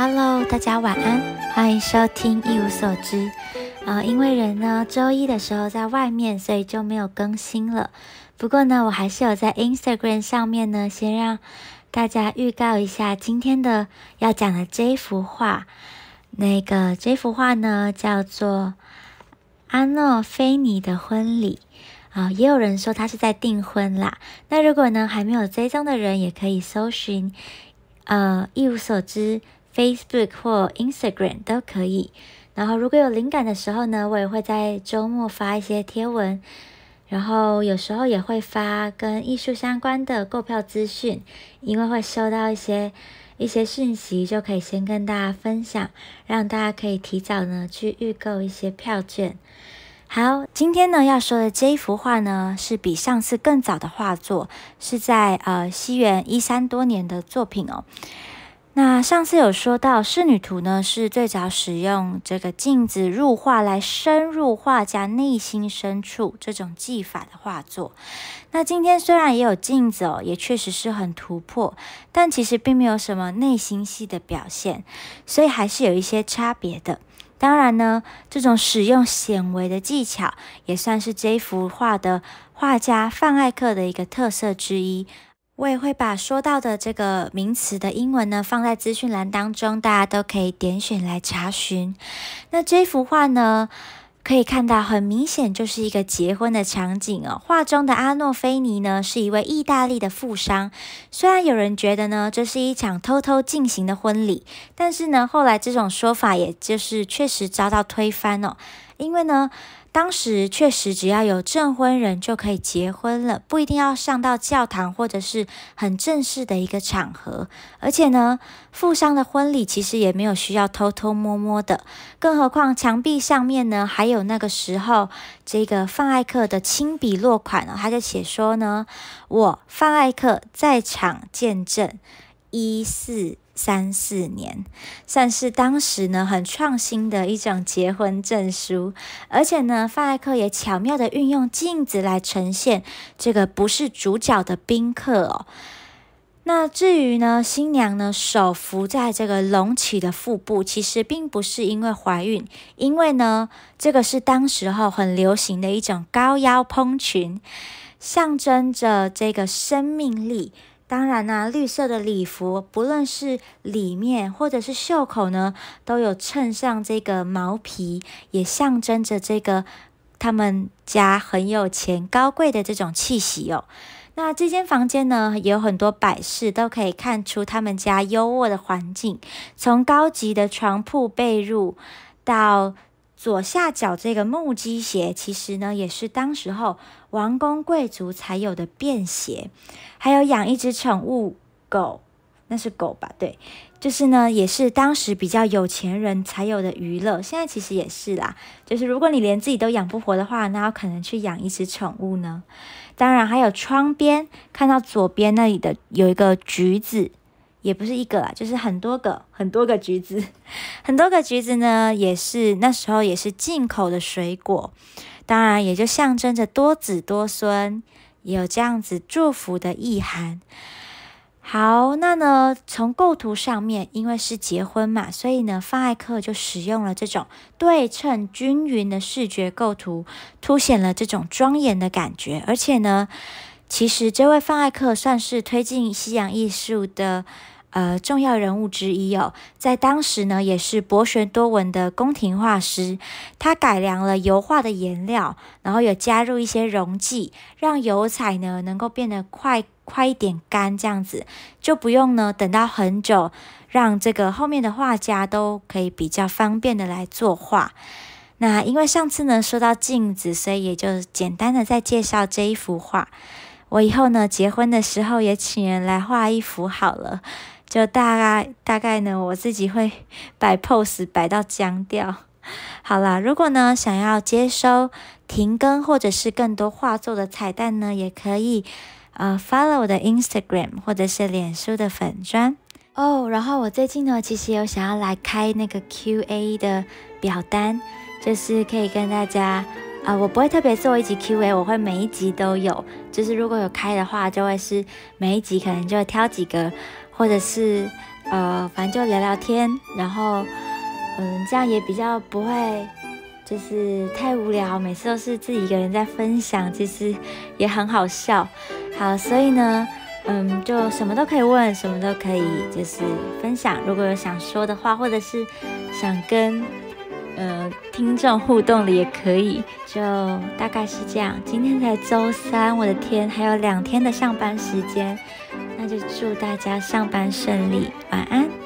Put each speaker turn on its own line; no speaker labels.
Hello，大家晚安，欢迎收听一无所知。呃，因为人呢周一的时候在外面，所以就没有更新了。不过呢，我还是有在 Instagram 上面呢，先让大家预告一下今天的要讲的这幅画。那个这幅画呢，叫做阿诺菲尼的婚礼。啊，也有人说他是在订婚啦。那如果呢还没有追踪的人，也可以搜寻呃一无所知 Facebook 或 Instagram 都可以。然后如果有灵感的时候呢，我也会在周末发一些贴文。然后有时候也会发跟艺术相关的购票资讯，因为会收到一些一些讯息，就可以先跟大家分享，让大家可以提早呢去预购一些票券。好，今天呢要说的这一幅画呢，是比上次更早的画作，是在呃西元一三多年的作品哦。那上次有说到仕女图呢，是最早使用这个镜子入画来深入画家内心深处这种技法的画作。那今天虽然也有镜子哦，也确实是很突破，但其实并没有什么内心戏的表现，所以还是有一些差别的。当然呢，这种使用显微的技巧也算是这幅画的画家范艾克的一个特色之一。我也会把说到的这个名词的英文呢放在资讯栏当中，大家都可以点选来查询。那这幅画呢？可以看到，很明显就是一个结婚的场景哦。画中的阿诺菲尼呢，是一位意大利的富商。虽然有人觉得呢，这是一场偷偷进行的婚礼，但是呢，后来这种说法也就是确实遭到推翻哦。因为呢。当时确实只要有证婚人就可以结婚了，不一定要上到教堂或者是很正式的一个场合。而且呢，富商的婚礼其实也没有需要偷偷摸摸的，更何况墙壁上面呢还有那个时候这个范艾克的亲笔落款哦，他就写说呢：“我范艾克在场见证一四。”三四年，算是当时呢很创新的一种结婚证书，而且呢，范艾克也巧妙的运用镜子来呈现这个不是主角的宾客哦。那至于呢，新娘呢手扶在这个隆起的腹部，其实并不是因为怀孕，因为呢，这个是当时候很流行的一种高腰蓬裙，象征着这个生命力。当然呢，绿色的礼服，不论是里面或者是袖口呢，都有衬上这个毛皮，也象征着这个他们家很有钱、高贵的这种气息哦。那这间房间呢，也有很多摆饰，都可以看出他们家优渥的环境，从高级的床铺被褥到。左下角这个木屐鞋，其实呢也是当时候王公贵族才有的便鞋。还有养一只宠物狗，那是狗吧？对，就是呢，也是当时比较有钱人才有的娱乐。现在其实也是啦，就是如果你连自己都养不活的话，那有可能去养一只宠物呢？当然，还有窗边看到左边那里的有一个橘子。也不是一个啦，就是很多个很多个橘子，很多个橘子呢，也是那时候也是进口的水果，当然也就象征着多子多孙，也有这样子祝福的意涵。好，那呢，从构图上面，因为是结婚嘛，所以呢，方艾克就使用了这种对称均匀的视觉构图，凸显了这种庄严的感觉，而且呢。其实这位范艾克算是推进西洋艺术的呃重要人物之一哦，在当时呢也是博学多闻的宫廷画师。他改良了油画的颜料，然后有加入一些溶剂，让油彩呢能够变得快快一点干，这样子就不用呢等到很久，让这个后面的画家都可以比较方便的来作画。那因为上次呢说到镜子，所以也就简单的再介绍这一幅画。我以后呢，结婚的时候也请人来画一幅好了，就大概大概呢，我自己会摆 pose 摆到僵掉。好啦，如果呢想要接收停更或者是更多画作的彩蛋呢，也可以呃 follow 我的 Instagram 或者是脸书的粉砖哦。然后我最近呢，其实有想要来开那个 Q&A 的表单，就是可以跟大家。啊，我不会特别做一集 Q&A，我会每一集都有。就是如果有开的话，就会是每一集可能就会挑几个，或者是呃，反正就聊聊天，然后嗯，这样也比较不会就是太无聊，每次都是自己一个人在分享，其实也很好笑。好，所以呢，嗯，就什么都可以问，什么都可以就是分享。如果有想说的话，或者是想跟呃听众互动的，也可以。就大概是这样。今天才周三，我的天，还有两天的上班时间，那就祝大家上班顺利，晚安。